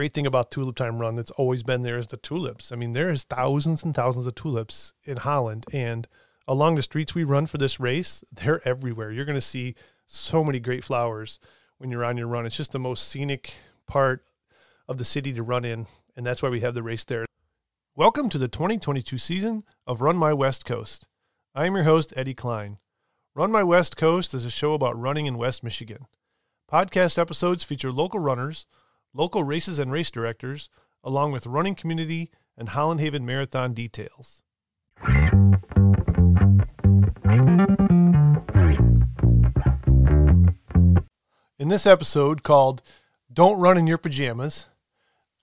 great thing about Tulip Time Run that's always been there is the tulips. I mean, there is thousands and thousands of tulips in Holland, and along the streets we run for this race, they're everywhere. You're going to see so many great flowers when you're on your run. It's just the most scenic part of the city to run in, and that's why we have the race there. Welcome to the 2022 season of Run My West Coast. I am your host, Eddie Klein. Run My West Coast is a show about running in West Michigan. Podcast episodes feature local runners, local races and race directors, along with running community and Holland Haven Marathon details. In this episode called Don't Run in Your Pajamas,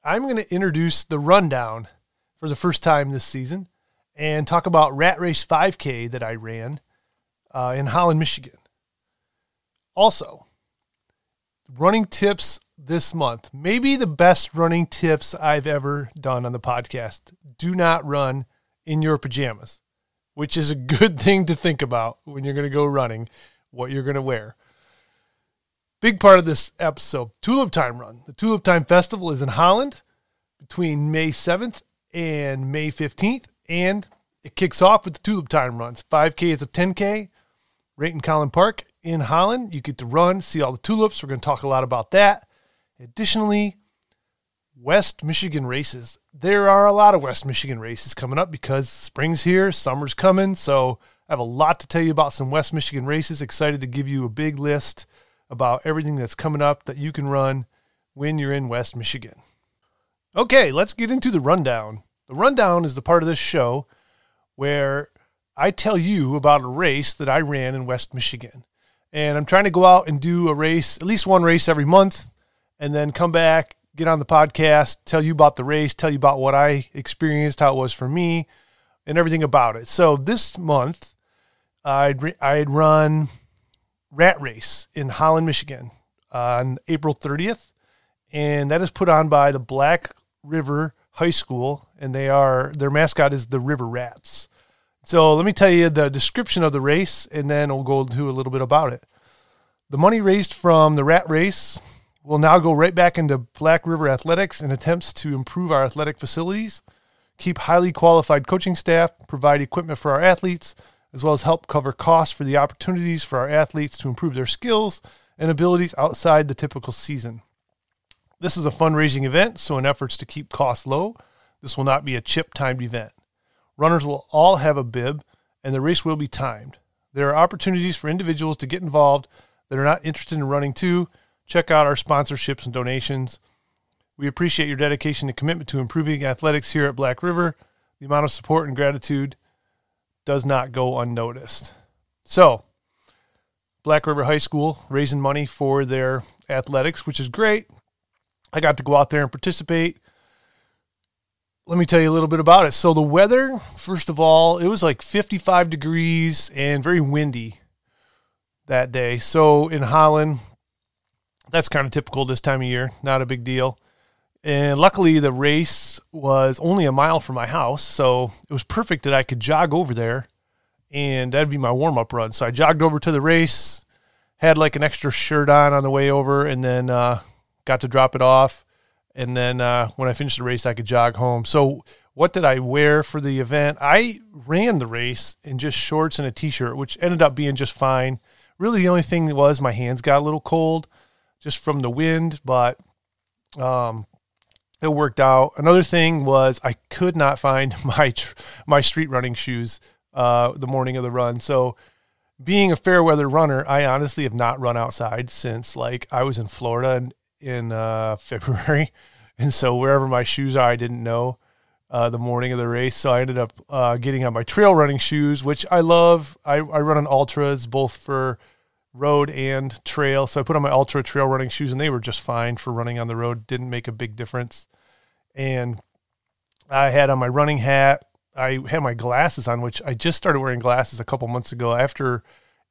I'm going to introduce the rundown for the first time this season and talk about Rat Race 5K that I ran uh, in Holland, Michigan. Also, running tips this month. Maybe the best running tips I've ever done on the podcast. Do not run in your pajamas, which is a good thing to think about when you're going to go running, what you're going to wear. Big part of this episode Tulip Time Run. The Tulip Time Festival is in Holland between May 7th and May 15th, and it kicks off with the Tulip Time Runs. 5K is a 10K, right in Kollen Park in Holland. You get to run, see all the tulips. We're going to talk a lot about that. Additionally, West Michigan races. There are a lot of West Michigan races coming up because spring's here, summer's coming. So I have a lot to tell you about some West Michigan races. Excited to give you a big list about everything that's coming up that you can run when you're in West Michigan. Okay, let's get into the rundown. The rundown is the part of this show where I tell you about a race that I ran in West Michigan. And I'm trying to go out and do a race, at least one race every month, and then come back, get on the podcast, tell you about the race, tell you about what I experienced, how it was for me, and everything about it. So this month, I'd, I'd run Rat Race in Holland, Michigan on April 30th. And that is put on by the Black River High School. And they are, their mascot is the River Rats. So let me tell you the description of the race, and then we'll go into a little bit about it. The money raised from the rat race will now go right back into Black River Athletics in attempts to improve our athletic facilities, keep highly qualified coaching staff, provide equipment for our athletes, as well as help cover costs for the opportunities for our athletes to improve their skills and abilities outside the typical season. This is a fundraising event, so in efforts to keep costs low, this will not be a chip timed event. Runners will all have a bib, and the race will be timed. There are opportunities for individuals to get involved that are not interested in running too. Check out our sponsorships and donations. We appreciate your dedication and commitment to improving athletics here at Black River. The amount of support and gratitude does not go unnoticed. So, Black River High School raising money for their athletics, which is great. I got to go out there and participate let me tell you a little bit about it. So the weather, first of all, it was like 55 degrees and very windy that day. So in Holland, that's kind of typical this time of year, not a big deal. And luckily the race was only a mile from my house, so it was perfect that I could jog over there and that'd be my warm-up run. So I jogged over to the race, had like an extra shirt on on the way over and then uh, got to drop it off and then uh, when I finished the race, I could jog home. So, what did I wear for the event? I ran the race in just shorts and a t-shirt, which ended up being just fine. Really, the only thing was my hands got a little cold just from the wind, but um, it worked out. Another thing was I could not find my my street running shoes uh, the morning of the run. So, being a fair weather runner, I honestly have not run outside since like I was in Florida and in uh, February, and so wherever my shoes are, I didn't know uh, the morning of the race. So I ended up uh, getting on my trail running shoes, which I love. I, I run on ultras both for road and trail. So I put on my ultra trail running shoes, and they were just fine for running on the road. Didn't make a big difference. And I had on my running hat. I had my glasses on, which I just started wearing glasses a couple months ago after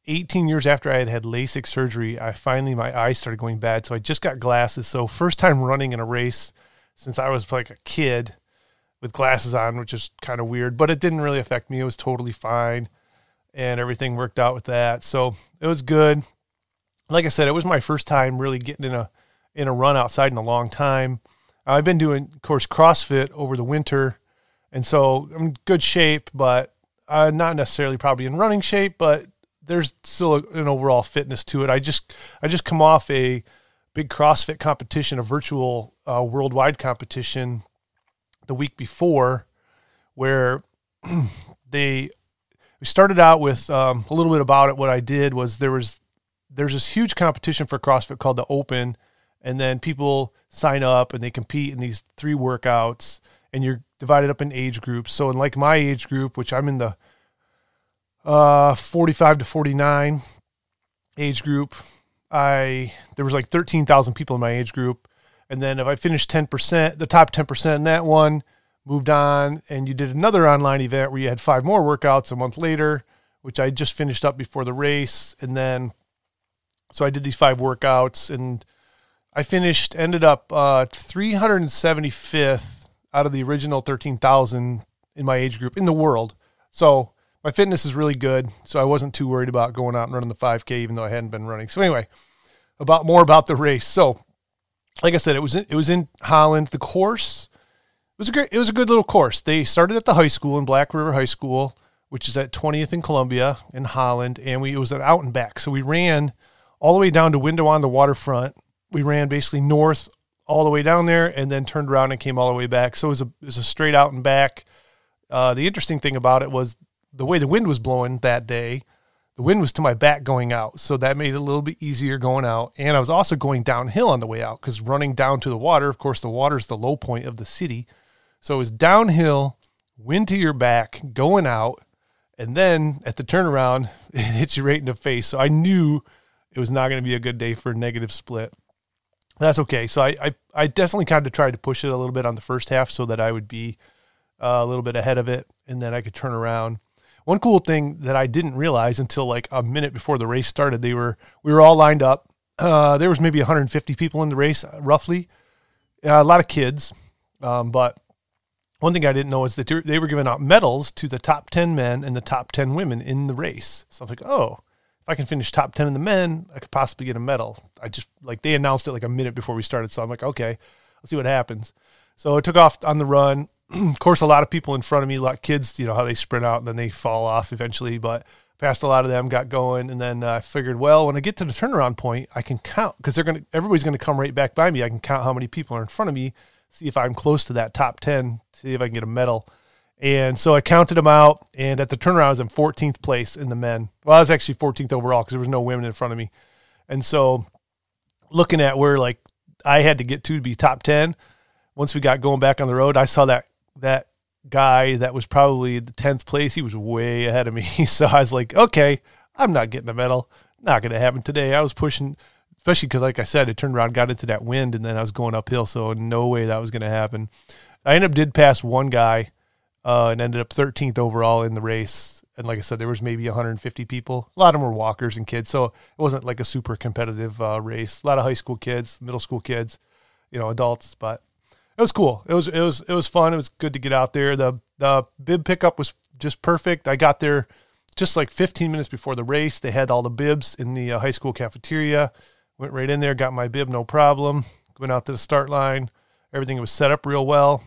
18 years after I had had LASIK surgery, I finally, my eyes started going bad. So I just got glasses. So, first time running in a race since I was like a kid with glasses on, which is kind of weird, but it didn't really affect me. It was totally fine and everything worked out with that. So, it was good. Like I said, it was my first time really getting in a in a run outside in a long time. I've been doing, of course, CrossFit over the winter, and so I'm in good shape, but uh, not necessarily probably in running shape, but there's still an overall fitness to it. I just I just come off a big CrossFit competition, a virtual uh, worldwide competition, the week before, where they we started out with um, a little bit about it. What I did was there was there's this huge competition for CrossFit called the Open, and then people sign up and they compete in these three workouts, and you're divided up in age groups. So in like my age group, which I'm in the uh, 45 to 49 age group, I there was like 13,000 people in my age group, and then if I finished 10%, the top 10% in that one moved on, and you did another online event where you had five more workouts a month later, which I just finished up before the race, and then so I did these five workouts, and I finished ended up uh, 375th out of the original 13,000 in my age group in the world. So my fitness is really good, so I wasn't too worried about going out and running the 5K, even though I hadn't been running. So anyway, about more about the race. So, like I said, it was in, it was in Holland. The course was a great, it was a good little course. They started at the high school in Black River High School, which is at 20th and Columbia in Holland, and we it was an out and back. So we ran all the way down to Window on the waterfront. We ran basically north all the way down there, and then turned around and came all the way back. So it was a it was a straight out and back. Uh, the interesting thing about it was the way the wind was blowing that day, the wind was to my back going out. So that made it a little bit easier going out. And I was also going downhill on the way out because running down to the water, of course, the water is the low point of the city. So it was downhill, wind to your back, going out. And then at the turnaround, it hits you right in the face. So I knew it was not going to be a good day for a negative split. That's okay. So I, I, I definitely kind of tried to push it a little bit on the first half so that I would be uh, a little bit ahead of it and then I could turn around. One cool thing that I didn't realize until like a minute before the race started, they were we were all lined up. Uh, there was maybe 150 people in the race, roughly. Uh, a lot of kids, um, but one thing I didn't know is that they were giving out medals to the top 10 men and the top 10 women in the race. So I was like, oh, if I can finish top 10 in the men, I could possibly get a medal. I just like they announced it like a minute before we started. So I'm like, okay, let's see what happens. So I took off on the run. of course, a lot of people in front of me, a lot of kids, you know, how they sprint out and then they fall off eventually, but passed a lot of them, got going. And then uh, I figured, well, when I get to the turnaround point, I can count because they're going to, everybody's going to come right back by me. I can count how many people are in front of me, see if I'm close to that top 10, see if I can get a medal. And so I counted them out. And at the turnaround, I was in 14th place in the men. Well, I was actually 14th overall because there was no women in front of me. And so looking at where like I had to get to to be top 10, once we got going back on the road, I saw that that guy that was probably the 10th place, he was way ahead of me. so I was like, okay, I'm not getting a medal. Not going to happen today. I was pushing, especially because, like I said, it turned around, got into that wind, and then I was going uphill. So no way that was going to happen. I ended up did pass one guy uh, and ended up 13th overall in the race. And like I said, there was maybe 150 people. A lot of them were walkers and kids, so it wasn't like a super competitive uh, race. A lot of high school kids, middle school kids, you know, adults. But it was cool. It was it was it was fun. It was good to get out there. The the bib pickup was just perfect. I got there just like 15 minutes before the race. They had all the bibs in the uh, high school cafeteria. Went right in there, got my bib, no problem. Went out to the start line. Everything was set up real well,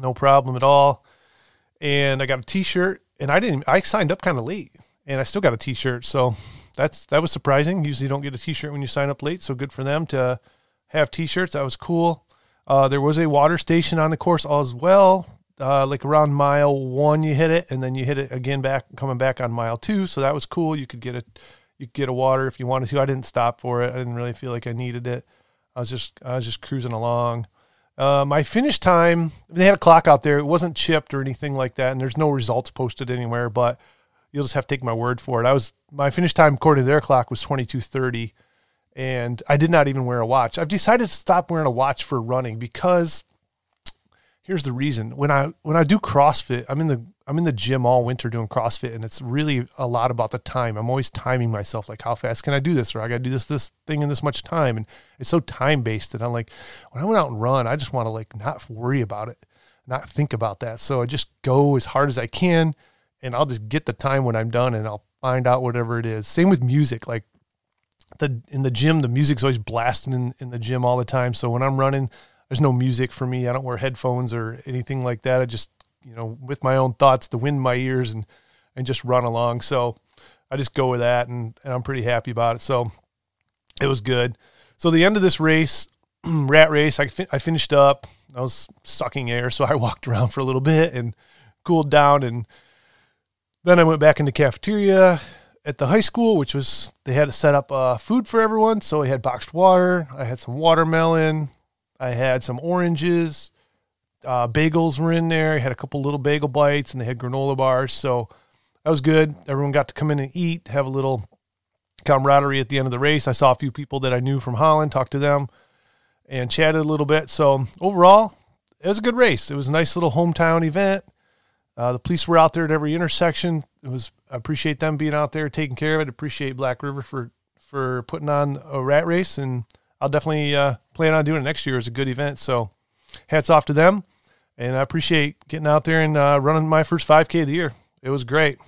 no problem at all. And I got a T-shirt, and I didn't. I signed up kind of late, and I still got a T-shirt. So that's that was surprising. Usually, you don't get a T-shirt when you sign up late. So good for them to have T-shirts. That was cool. Uh, there was a water station on the course as well. Uh, like around mile one, you hit it, and then you hit it again back coming back on mile two. So that was cool. You could get a you could get a water if you wanted to. I didn't stop for it. I didn't really feel like I needed it. I was just I was just cruising along. Uh, my finish time, they had a clock out there. It wasn't chipped or anything like that, and there's no results posted anywhere. But you'll just have to take my word for it. I was my finish time according to their clock was 22:30 and I did not even wear a watch. I've decided to stop wearing a watch for running because here's the reason. When I when I do CrossFit, I'm in the I'm in the gym all winter doing CrossFit and it's really a lot about the time. I'm always timing myself like how fast can I do this or I got to do this this thing in this much time and it's so time based that I'm like when I went out and run, I just want to like not worry about it, not think about that. So I just go as hard as I can and I'll just get the time when I'm done and I'll find out whatever it is. Same with music. Like the in the gym, the music's always blasting in, in the gym all the time. So when I'm running, there's no music for me. I don't wear headphones or anything like that. I just, you know, with my own thoughts, the wind in my ears and, and just run along. So I just go with that and, and I'm pretty happy about it. So it was good. So the end of this race, rat race, I, I finished up. I was sucking air. So I walked around for a little bit and cooled down. And then I went back in the cafeteria at the high school, which was, they had to set up uh, food for everyone. So I had boxed water. I had some watermelon. I had some oranges. Uh, bagels were in there. I had a couple little bagel bites, and they had granola bars. So that was good. Everyone got to come in and eat, have a little camaraderie at the end of the race. I saw a few people that I knew from Holland, talked to them, and chatted a little bit. So overall, it was a good race. It was a nice little hometown event. Uh, the police were out there at every intersection. It was I appreciate them being out there taking care of it. Appreciate Black River for for putting on a rat race and I'll definitely uh, plan on doing it next year as a good event. So hats off to them. And I appreciate getting out there and uh, running my first 5K of the year. It was great.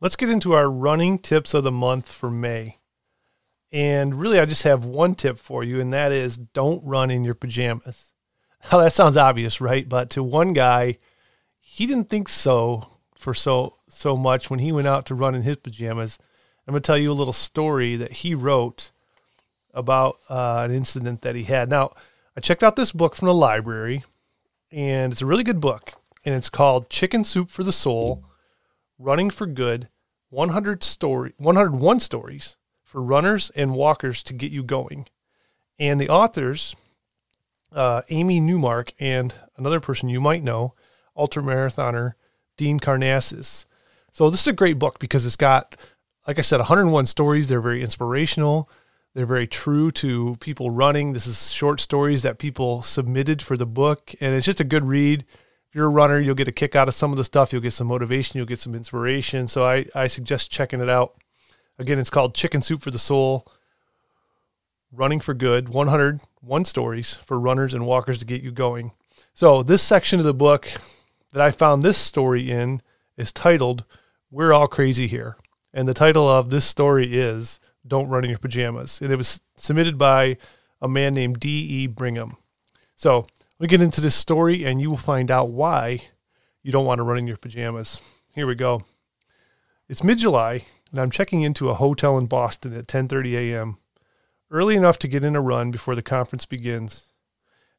Let's get into our running tips of the month for May. And really, I just have one tip for you, and that is don't run in your pajamas. Now, that sounds obvious, right? But to one guy, he didn't think so for so so much when he went out to run in his pajamas. I'm going to tell you a little story that he wrote about uh, an incident that he had. Now, I checked out this book from the library, and it's a really good book, and it's called Chicken Soup for the Soul: Running for Good. 100 story 101 stories for runners and walkers to get you going. And the authors, uh, Amy Newmark and another person you might know, ultramarathoner Dean Karnazes. So this is a great book because it's got, like I said, 101 stories. They're very inspirational. They're very true to people running. This is short stories that people submitted for the book, and it's just a good read. If you're a runner, you'll get a kick out of some of the stuff. You'll get some motivation. You'll get some inspiration. So I, I suggest checking it out. Again, it's called Chicken Soup for the Soul. Running for Good, 101 stories for runners and walkers to get you going. So this section of the book that I found this story in is titled We're All Crazy Here. And the title of this story is Don't Run in Your Pajamas. And it was submitted by a man named D.E. Brigham. So we get into this story and you will find out why you don't want to run in your pajamas. Here we go. It's mid-July and I'm checking into a hotel in Boston at 10:30 a.m. Early enough to get in a run before the conference begins.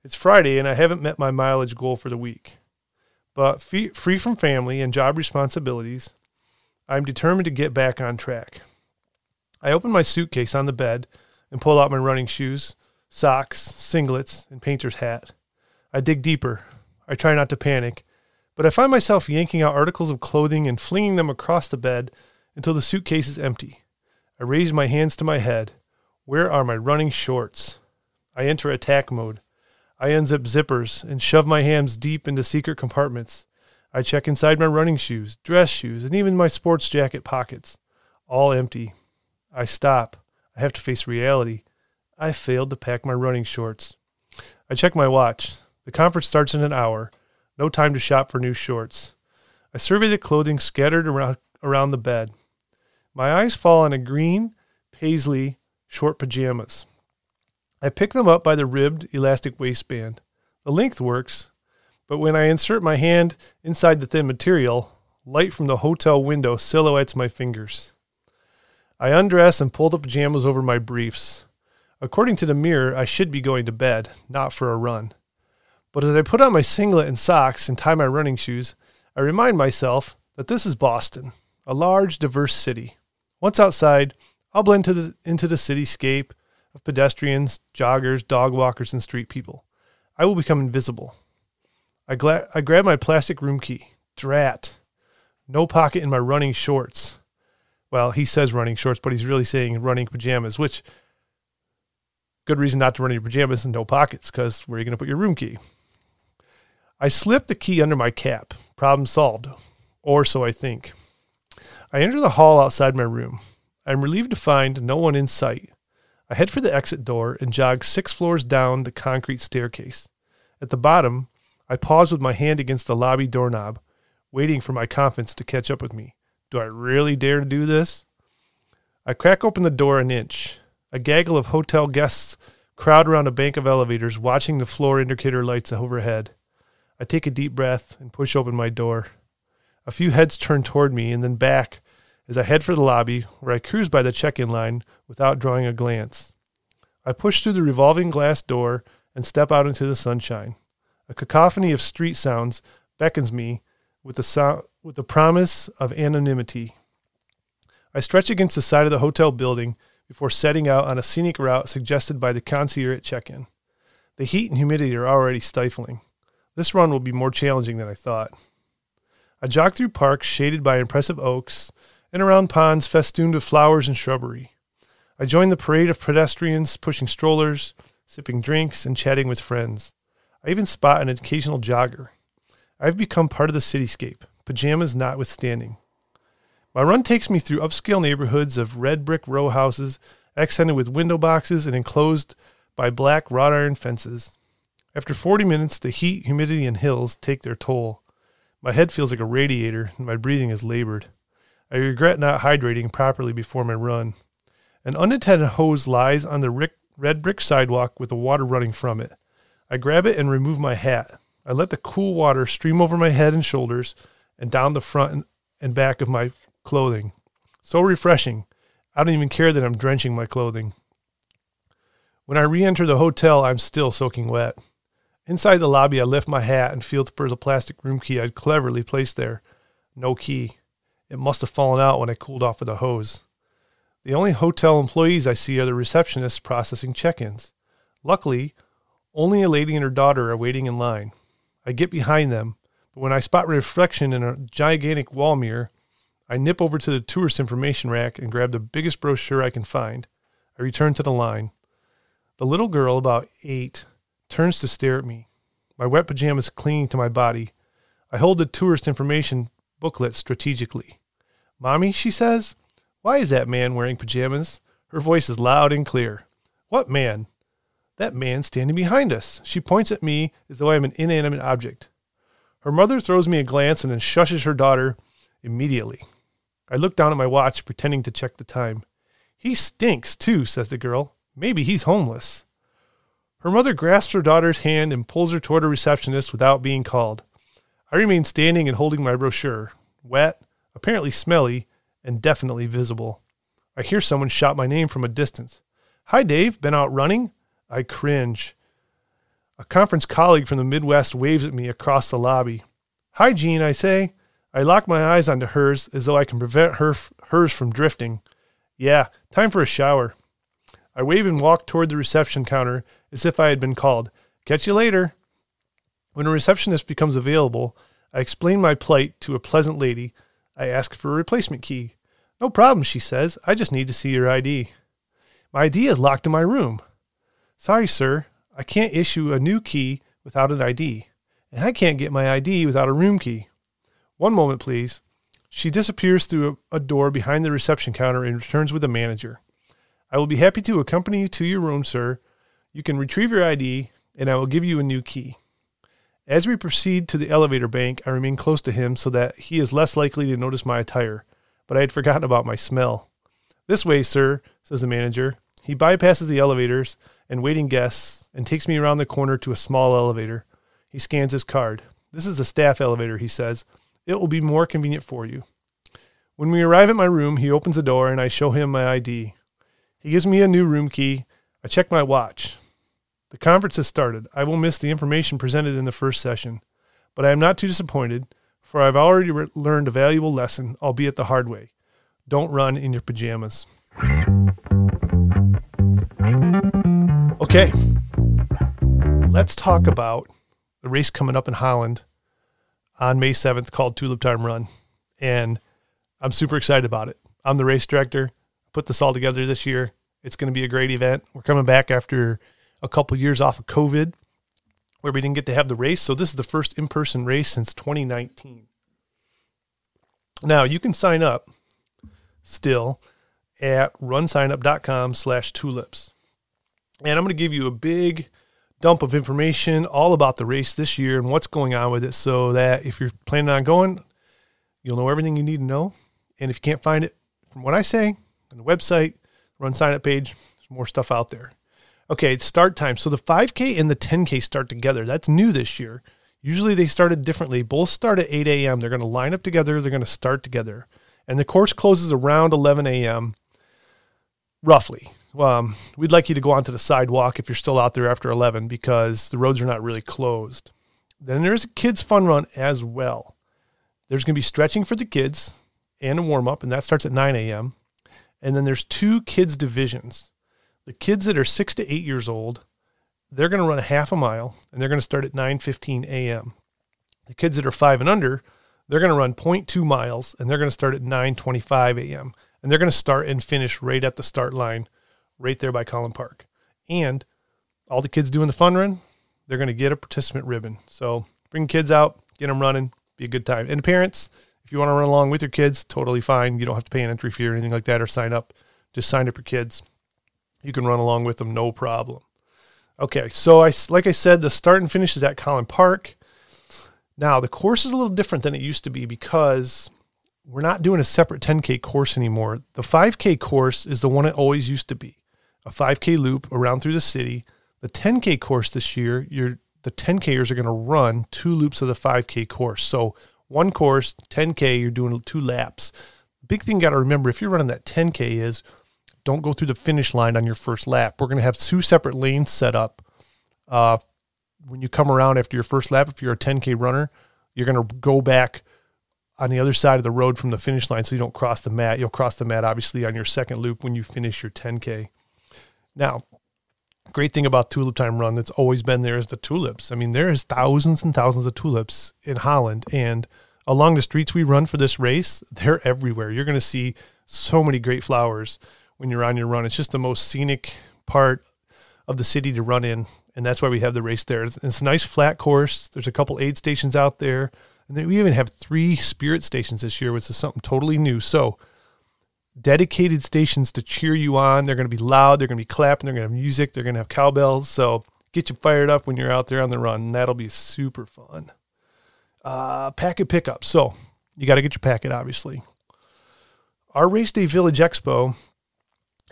It's Friday and I haven't met my mileage goal for the week. But free from family and job responsibilities, I'm determined to get back on track. I open my suitcase on the bed and pull out my running shoes, socks, singlets, and painter's hat. I dig deeper. I try not to panic, but I find myself yanking out articles of clothing and flinging them across the bed until the suitcase is empty. I raise my hands to my head. Where are my running shorts? I enter attack mode. I unzip zippers and shove my hands deep into secret compartments. I check inside my running shoes, dress shoes, and even my sports jacket pockets. All empty. I stop. I have to face reality. I failed to pack my running shorts. I check my watch. The conference starts in an hour. No time to shop for new shorts. I survey the clothing scattered around, around the bed. My eyes fall on a green paisley short pajamas. I pick them up by the ribbed elastic waistband. The length works, but when I insert my hand inside the thin material, light from the hotel window silhouettes my fingers. I undress and pull the pajamas over my briefs. According to the mirror, I should be going to bed, not for a run. But as I put on my singlet and socks and tie my running shoes, I remind myself that this is Boston, a large, diverse city. Once outside, I'll blend the, into the cityscape of pedestrians, joggers, dog walkers, and street people. I will become invisible. I, gla- I grab my plastic room key. Drat. No pocket in my running shorts. Well, he says running shorts, but he's really saying running pajamas, which good reason not to run in your pajamas and no pockets, because where are you going to put your room key? I slip the key under my cap. Problem solved. Or so I think. I enter the hall outside my room. I am relieved to find no one in sight. I head for the exit door and jog six floors down the concrete staircase. At the bottom, I pause with my hand against the lobby doorknob, waiting for my confidence to catch up with me. Do I really dare to do this? I crack open the door an inch. A gaggle of hotel guests crowd around a bank of elevators, watching the floor indicator lights overhead. I take a deep breath and push open my door. A few heads turn toward me and then back as I head for the lobby, where I cruise by the check in line without drawing a glance. I push through the revolving glass door and step out into the sunshine. A cacophony of street sounds beckons me with the, so- with the promise of anonymity. I stretch against the side of the hotel building before setting out on a scenic route suggested by the concierge at check in. The heat and humidity are already stifling. This run will be more challenging than I thought. I jog through parks shaded by impressive oaks and around ponds festooned with flowers and shrubbery. I join the parade of pedestrians pushing strollers, sipping drinks, and chatting with friends. I even spot an occasional jogger. I've become part of the cityscape, pajamas notwithstanding. My run takes me through upscale neighborhoods of red brick row houses, accented with window boxes and enclosed by black wrought iron fences. After 40 minutes, the heat, humidity, and hills take their toll. My head feels like a radiator, and my breathing is labored. I regret not hydrating properly before my run. An unattended hose lies on the red brick sidewalk with the water running from it. I grab it and remove my hat. I let the cool water stream over my head and shoulders and down the front and back of my clothing. So refreshing. I don't even care that I'm drenching my clothing. When I re enter the hotel, I'm still soaking wet. Inside the lobby, I lift my hat and feel for the plastic room key I'd cleverly placed there. No key. It must have fallen out when I cooled off with a hose. The only hotel employees I see are the receptionists processing check ins. Luckily, only a lady and her daughter are waiting in line. I get behind them, but when I spot reflection in a gigantic wall mirror, I nip over to the tourist information rack and grab the biggest brochure I can find. I return to the line. The little girl, about eight, turns to stare at me. My wet pajamas clinging to my body. I hold the tourist information booklet strategically. Mommy, she says, why is that man wearing pajamas? Her voice is loud and clear. What man? That man standing behind us. She points at me as though I am an inanimate object. Her mother throws me a glance and then shushes her daughter immediately. I look down at my watch, pretending to check the time. He stinks, too, says the girl. Maybe he's homeless. Her mother grasps her daughter's hand and pulls her toward a receptionist without being called. I remain standing and holding my brochure, wet, apparently smelly, and definitely visible. I hear someone shout my name from a distance. Hi, Dave. Been out running? I cringe. A conference colleague from the Midwest waves at me across the lobby. Hi, Jean, I say. I lock my eyes onto hers as though I can prevent her hers from drifting. Yeah, time for a shower. I wave and walk toward the reception counter as if I had been called. Catch you later. When a receptionist becomes available, I explain my plight to a pleasant lady I ask for a replacement key. No problem, she says. I just need to see your ID. My ID is locked in my room. Sorry, sir. I can't issue a new key without an ID, and I can't get my ID without a room key. One moment, please. She disappears through a, door behind the reception counter and returns with a manager. I will be happy to accompany you to your room, sir. You can retrieve your ID, and I will give you a new key. As we proceed to the elevator bank, I remain close to him so that he is less likely to notice my attire, but I had forgotten about my smell. This way, sir, says the manager. He bypasses the elevators and waiting guests and takes me around the corner to a small elevator. He scans his card. This is the staff elevator, he says. It will be more convenient for you. When we arrive at my room, he opens the door and I show him my ID. He gives me a new room key. I check my watch. The conference has started. I will miss the information presented in the first session, but I am not too disappointed, for I've already re- learned a valuable lesson, albeit the hard way. Don't run in your pajamas. Okay, let's talk about the race coming up in Holland on May 7th called Tulip Time Run. And I'm super excited about it. I'm the race director, put this all together this year. It's going to be a great event. We're coming back after a couple years off of COVID where we didn't get to have the race. So this is the first in person race since 2019. Now you can sign up still at runsignup.com slash tulips. And I'm going to give you a big dump of information all about the race this year and what's going on with it so that if you're planning on going, you'll know everything you need to know. And if you can't find it from what I say, on the website, run sign up page. There's more stuff out there. Okay, start time. So the 5K and the 10K start together. That's new this year. Usually they started differently. Both start at 8 a.m. They're going to line up together. They're going to start together. And the course closes around 11 a.m. roughly. Um, we'd like you to go onto the sidewalk if you're still out there after 11 because the roads are not really closed. Then there's a kids' fun run as well. There's going to be stretching for the kids and a warm up, and that starts at 9 a.m. And then there's two kids' divisions. The kids that are six to eight years old, they're going to run a half a mile, and they're going to start at 9:15 a.m. The kids that are five and under, they're going to run 0.2 miles, and they're going to start at 9:25 a.m. And they're going to start and finish right at the start line, right there by Kollen Park. And all the kids doing the fun run, they're going to get a participant ribbon. So bring kids out, get them running, be a good time. And parents, if you want to run along with your kids, totally fine. You don't have to pay an entry fee or anything like that or sign up. Just sign up your kids. You can run along with them, no problem. Okay, so I like I said, the start and finish is at Kollen Park. Now the course is a little different than it used to be because we're not doing a separate 10k course anymore. The 5k course is the one it always used to be, a 5k loop around through the city the 10K course this year, you're, the 10Kers are going to run two loops of the 5K course. So one course, 10K, you're doing two laps. big thing you got to remember if you're running that 10K is don't go through the finish line on your first lap. We're going to have two separate lanes set up. Uh, when you come around after your first lap, if you're a 10K runner, you're going to go back on the other side of the road from the finish line so you don't cross the mat. You'll cross the mat, obviously, on your second loop when you finish your 10K. Now, great thing about tulip time run that's always been there is the tulips. I mean, there is thousands and thousands of tulips in Holland, and along the streets we run for this race, they're everywhere. You're going to see so many great flowers when you're on your run. It's just the most scenic part of the city to run in, and that's why we have the race there. It's, it's a nice flat course. There's a couple aid stations out there, and then we even have three spirit stations this year, which is something totally new. So dedicated stations to cheer you on. They're going to be loud. They're going to be clapping. They're going to have music. They're going to have cowbells. So get you fired up when you're out there on the run. That'll be super fun. Uh, packet pickup. So you got to get your packet, obviously. Our Race Day Village Expo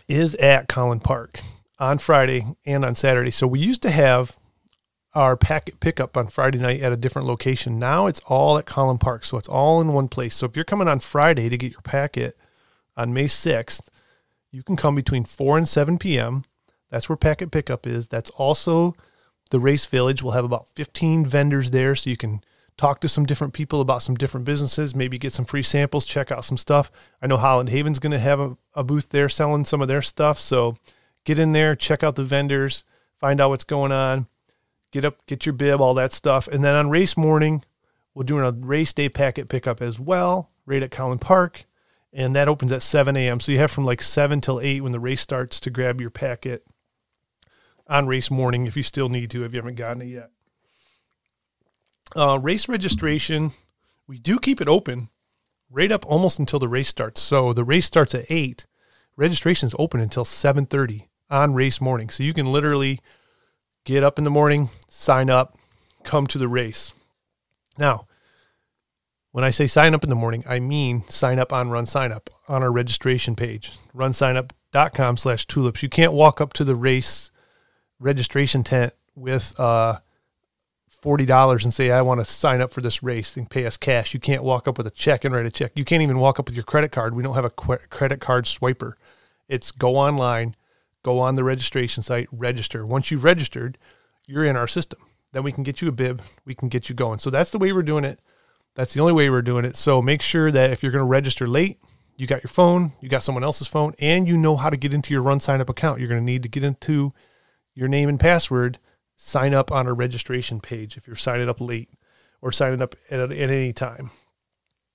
is at Kollen Park on Friday and on Saturday. So we used to have our packet pickup on Friday night at a different location. Now it's all at Kollen Park. So it's all in one place. So if you're coming on Friday to get your packet, on May 6th, you can come between 4 and 7 p.m. That's where packet pickup is. That's also the race village. We'll have about 15 vendors there so you can talk to some different people about some different businesses, maybe get some free samples, check out some stuff. I know Holland Haven's going to have a, a, booth there selling some of their stuff. So get in there, check out the vendors, find out what's going on, get up, get your bib, all that stuff. And then on race morning, we're doing a race day packet pickup as well, right at Kollen Park and that opens at 7 a.m. So you have from like 7 till 8 when the race starts to grab your packet on race morning if you still need to, if you haven't gotten it yet. Uh, race registration, we do keep it open right up almost until the race starts. So the race starts at 8. Registration is open until 7.30 on race morning. So you can literally get up in the morning, sign up, come to the race. Now, when I say sign up in the morning, I mean sign up on Run Sign Up on our registration page, runsignup.com slash tulips. You can't walk up to the race registration tent with uh, $40 and say, I want to sign up for this race and pay us cash. You can't walk up with a check and write a check. You can't even walk up with your credit card. We don't have a credit card swiper. It's go online, go on the registration site, register. Once you've registered, you're in our system. Then we can get you a bib, we can get you going. So that's the way we're doing it. That's the only way we're doing it. So make sure that if you're going to register late, you got your phone, you got someone else's phone, and you know how to get into your run sign up account. You're going to need to get into your name and password, sign up on a registration page if you're signing up late or signing up at, at any time.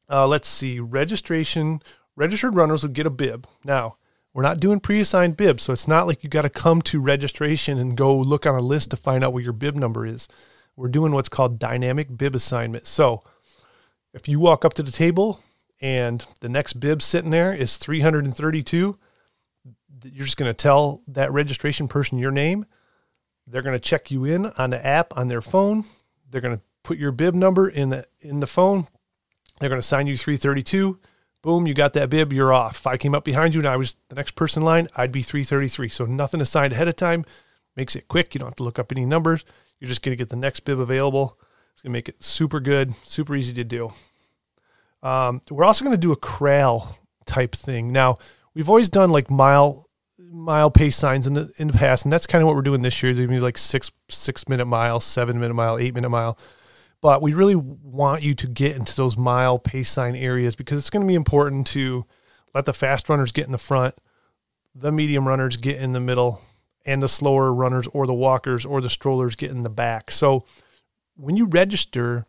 Uh, let's see, registration, registered runners will get a bib. Now, we're not doing pre assigned bibs, so it's not like you got to come to registration and go look on a list to find out what your bib number is. We're doing what's called dynamic bib assignment. So, if you walk up to the table and the next bib sitting there is 332, you're just going to tell that registration person your name. They're going to check you in on the app on their phone. They're going to put your bib number in the in the phone. They're going to sign you 332. boom, you got that bib, you're off. If I came up behind you and I was the next person in line, I'd be 333. So nothing assigned ahead of time makes it quick. You don't have to look up any numbers. You're just going to get the next bib available. It's going to make it super good, super easy to do. Um, we're also going to do a corral type thing. Now, we've always done like mile mile pace signs in the in the past, and that's kind of what we're doing this year. There's gonna be like six six minute mile, seven minute mile, eight minute mile. But we really want you to get into those mile pace sign areas because it's going to be important to let the fast runners get in the front, the medium runners get in the middle, and the slower runners or the walkers or the strollers get in the back. So when you register,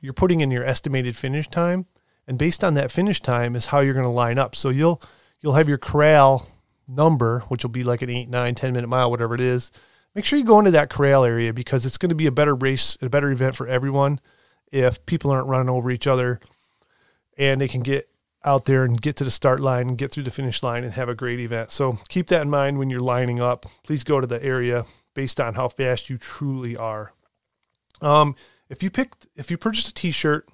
you're putting in your estimated finish time, and based on that finish time is how you're going to line up. So you'll you'll have your corral number, which will be like an eight, nine, 10 minute mile, whatever it is, make sure you go into that corral area because it's going to be a better race, a better event for everyone if people aren't running over each other and they can get out there and get to the start line and get through the finish line and have a great event. So keep that in mind when you're lining up. Please go to the area based on how fast you truly are. Um, if you picked, if you purchased a T-shirt,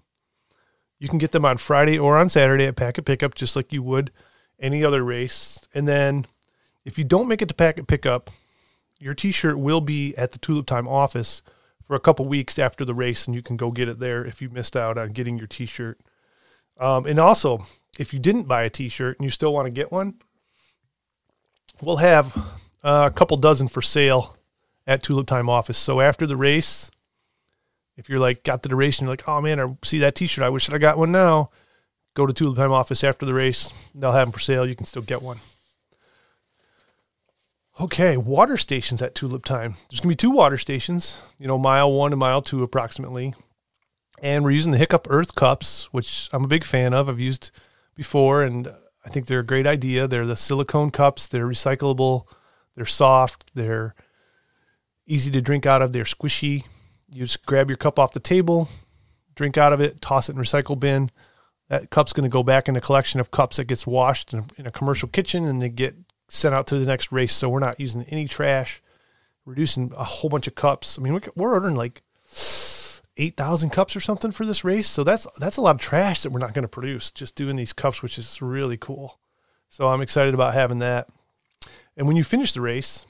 you can get them on Friday or on Saturday at Packet Pickup, just like you would any other race. And then if you don't make it to packet pickup, your t-shirt will be at the Tulip Time office for a couple weeks after the race, and you can go get it there if you missed out on getting your t-shirt. Um, and also, if you didn't buy a t-shirt and you still want to get one, we'll have uh, a couple dozen for sale at Tulip Time office. So after the race, if you're like got the duration, you're like, oh man, I see that t-shirt, I wish that I got one now go to Tulip Time office after the race. They'll have them for sale. You can still get one. Okay, water stations at Tulip Time. There's to be two water stations, you know, mile one and mile two approximately. And we're using the Hiccup Earth cups, which I'm a big fan of. I've used before, and I think they're a great idea. They're the silicone cups, they're recyclable, they're soft, they're easy to drink out of, they're squishy. You just grab your cup off the table, drink out of it, toss it in recycle bin that cup's going to go back in a collection of cups that gets washed in a, in a, commercial kitchen and they get sent out to the next race. So we're not using any trash, reducing a whole bunch of cups. I mean, we're, ordering like 8,000 cups or something for this race. So that's, that's a lot of trash that we're not going to produce just doing these cups, which is really cool. So I'm excited about having that. And when you finish the race,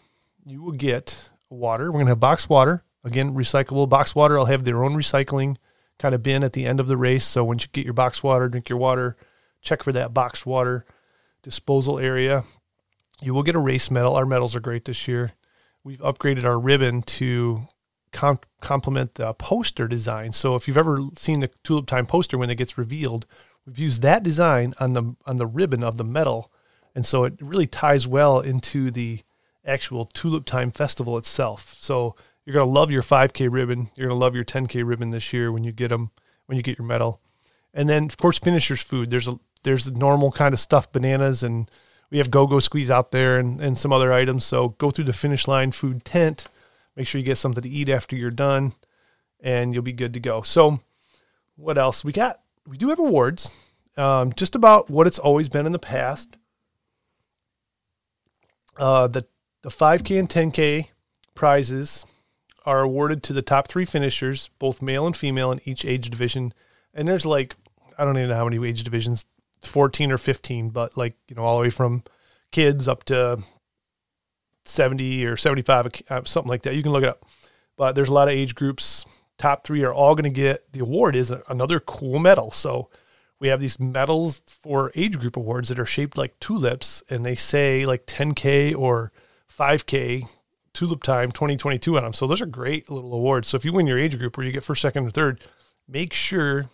you will get water. We're going to have box water. Again, recyclable box water. I'll have their own recycling kind of bin at the end of the race. So once you get your box water, drink your water, check for that box water disposal area. You will get a race medal. Our medals are great this year. We've upgraded our ribbon to complement the poster design. So if you've ever seen the Tulip Time poster when it gets revealed, we've used that design on the on the ribbon of the medal, and so it really ties well into the actual Tulip Time festival itself. So you're going to love your 5K ribbon. You're going to love your 10K ribbon this year when you get them, when you get your medal. And then, of course, finishers food. There's a there's the normal kind of stuffed bananas, and we have go-go squeeze out there and, and some other items. So go through the finish line food tent. Make sure you get something to eat after you're done, and you'll be good to go. So, what else we got? We do have awards, um, just about what it's always been in the past. Uh, the the 5K and 10K prizes are awarded to the top three finishers, both male and female in each age division. And there's like, I don't even know how many age divisions, 14 or 15, but like, you know, all the way from kids up to 70 or 75, uh, something like that. You can look it up. But there's a lot of age groups. Top three are all going to get the award is another cool medal. So we have these medals for age group awards that are shaped like tulips and they say like 10K or 5K Tulip Time 2022 on them. So those are great little awards. So if you win your age group or you get first, second, or third, make sure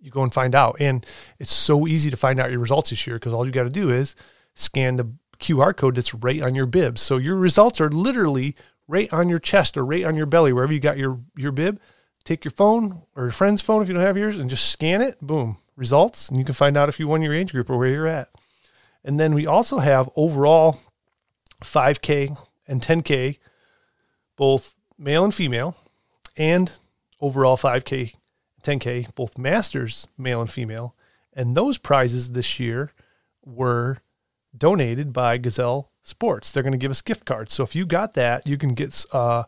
you go and find out. And it's so easy to find out your results this year because all you got to do is scan the QR code that's right on your bib. So your results are literally right on your chest or right on your belly, wherever you got your, your bib. Take your phone or your friend's phone if you don't have yours and just scan it. Boom, results. And you can find out if you won your age group or where you're at. And then we also have overall 5K and 10K, both male and female, and overall 5K, 10K, both masters, male and female. And those prizes this year were donated by Gazelle Sports. They're going to give us gift cards. So if you got that, you can get uh,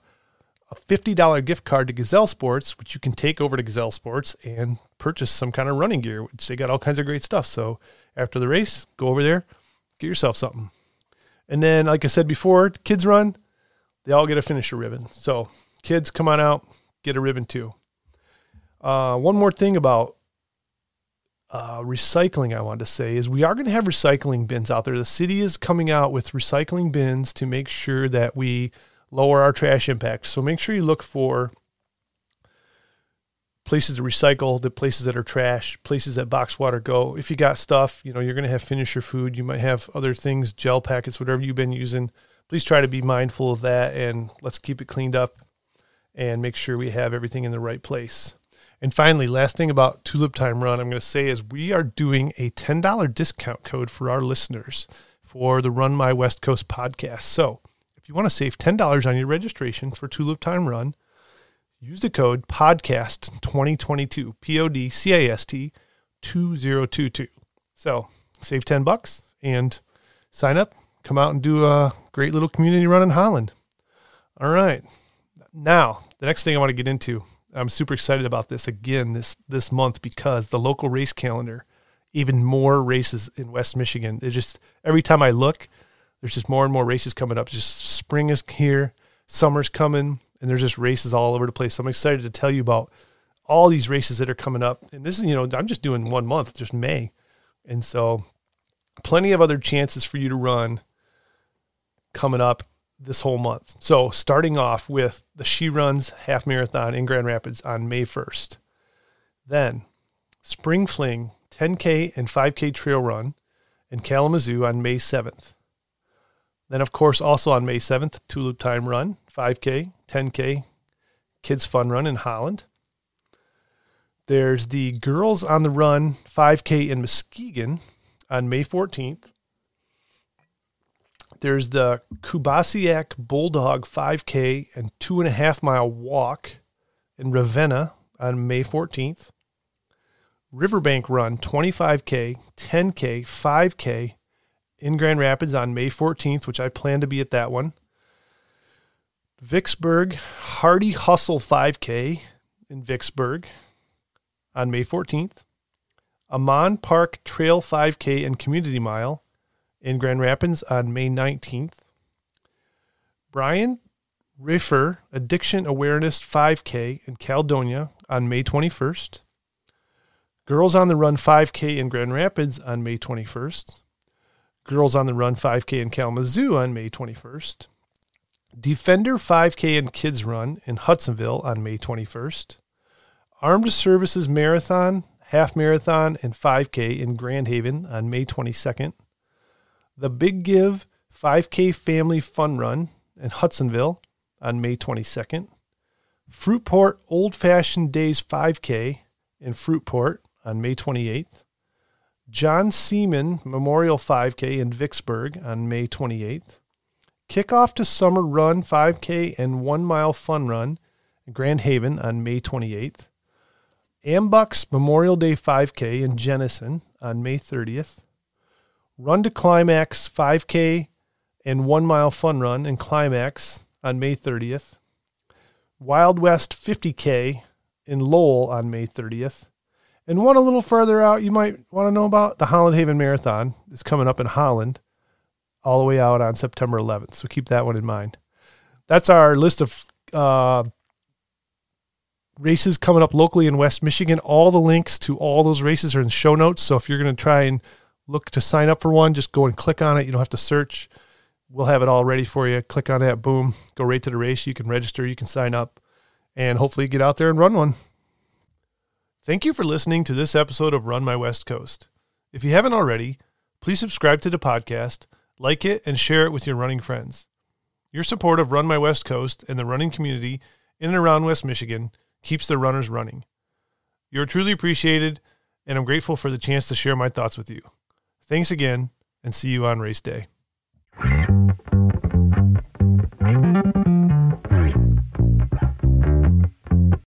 a $50 gift card to Gazelle Sports, which you can take over to Gazelle Sports and purchase some kind of running gear, which they got all kinds of great stuff. So after the race, go over there, get yourself something. And then, like I said before, kids run, they all get a finisher ribbon. So, kids, come on out, get a ribbon too. Uh, one more thing about uh, recycling, I wanted to say, is we are going to have recycling bins out there. The city is coming out with recycling bins to make sure that we lower our trash impact. So, make sure you look for places to recycle, the places that are trash, places that box water go. If you got stuff, you know, you're going to have finisher food. You might have other things, gel packets, whatever you've been using. Please try to be mindful of that and let's keep it cleaned up and make sure we have everything in the right place. And finally, last thing about Tulip Time Run, I'm going to say is we are doing a $10 discount code for our listeners for the Run My West Coast podcast. So if you want to save $10 on your registration for Tulip Time Run, use the code podcast 2022 p-o-d-c-a-s-t 2022 so save 10 bucks and sign up. Come out and do a great little community run in holland. All right. Now the next thing i want to get into i'm super excited about this again this this month because the local race calendar even more races in west michigan. It just every time i look there's just more and more races coming up. Just spring is here summer's coming and there's just races all over the place. So I'm excited to tell you about all these races that are coming up. And this is, you know, I'm just doing one month, just May. And so plenty of other chances for you to run coming up this whole month. So starting off with the She Runs half marathon in Grand Rapids on May 1st. Then Spring Fling 10K and 5K trail run in Kalamazoo on May 7th. Then, of course, also on May 7th, Tulip Time Run, 5K, 10K, Kids Fun Run in Holland. There's the Girls on the Run 5K in Muskegon on May 14th. There's the Kubasiak Bulldog 5K and two and a half mile walk in Ravenna on May 14th. Riverbank Run 25K, 10K, 5K in Grand Rapids on May 14th, which I plan to be at that one. Vicksburg Hardy Hustle 5K in Vicksburg on May 14th. Aman Park Trail 5K and Community Mile in Grand Rapids on May 19th. Brian Riffer Addiction Awareness 5K in Caledonia on May 21st. Girls on the Run 5K in Grand Rapids on May 21st. Girls on the Run 5K in Kalamazoo on May 21st. Defender 5K and Kids Run in Hudsonville on May 21st. Armed Services Marathon, Half Marathon, and 5K in Grand Haven on May 22nd. The Big Give 5K Family Fun Run in Hudsonville on May 22nd. Fruitport Old Fashioned Days 5K in Fruitport on May 28th. John Seaman Memorial 5K in Vicksburg on May 28th. Kickoff to Summer Run 5K and One Mile Fun Run in Grand Haven on May 28th. AMBUCS Memorial Day 5K in Jenison on May 30th. Run to Climax 5K and One Mile Fun Run in Climax on May 30th. Wild West 50K in Lowell on May 30th. And one a little further out, you might want to know about the Holland Haven Marathon is coming up in Holland, all the way out on September 11th. So keep that one in mind. That's our list of uh, races coming up locally in West Michigan. All the links to all those races are in show notes. So if you're going to try and look to sign up for one, just go and click on it. You don't have to search. We'll have it all ready for you. Click on that, boom, go right to the race. You can register, you can sign up, and hopefully get out there and run one. Thank you for listening to this episode of Run My West Coast. If you haven't already, please subscribe to the podcast, like it, and share it with your running friends. Your support of Run My West Coast and the running community in and around West Michigan keeps the runners running. You're truly appreciated, and I'm grateful for the chance to share my thoughts with you. Thanks again, and see you on race day.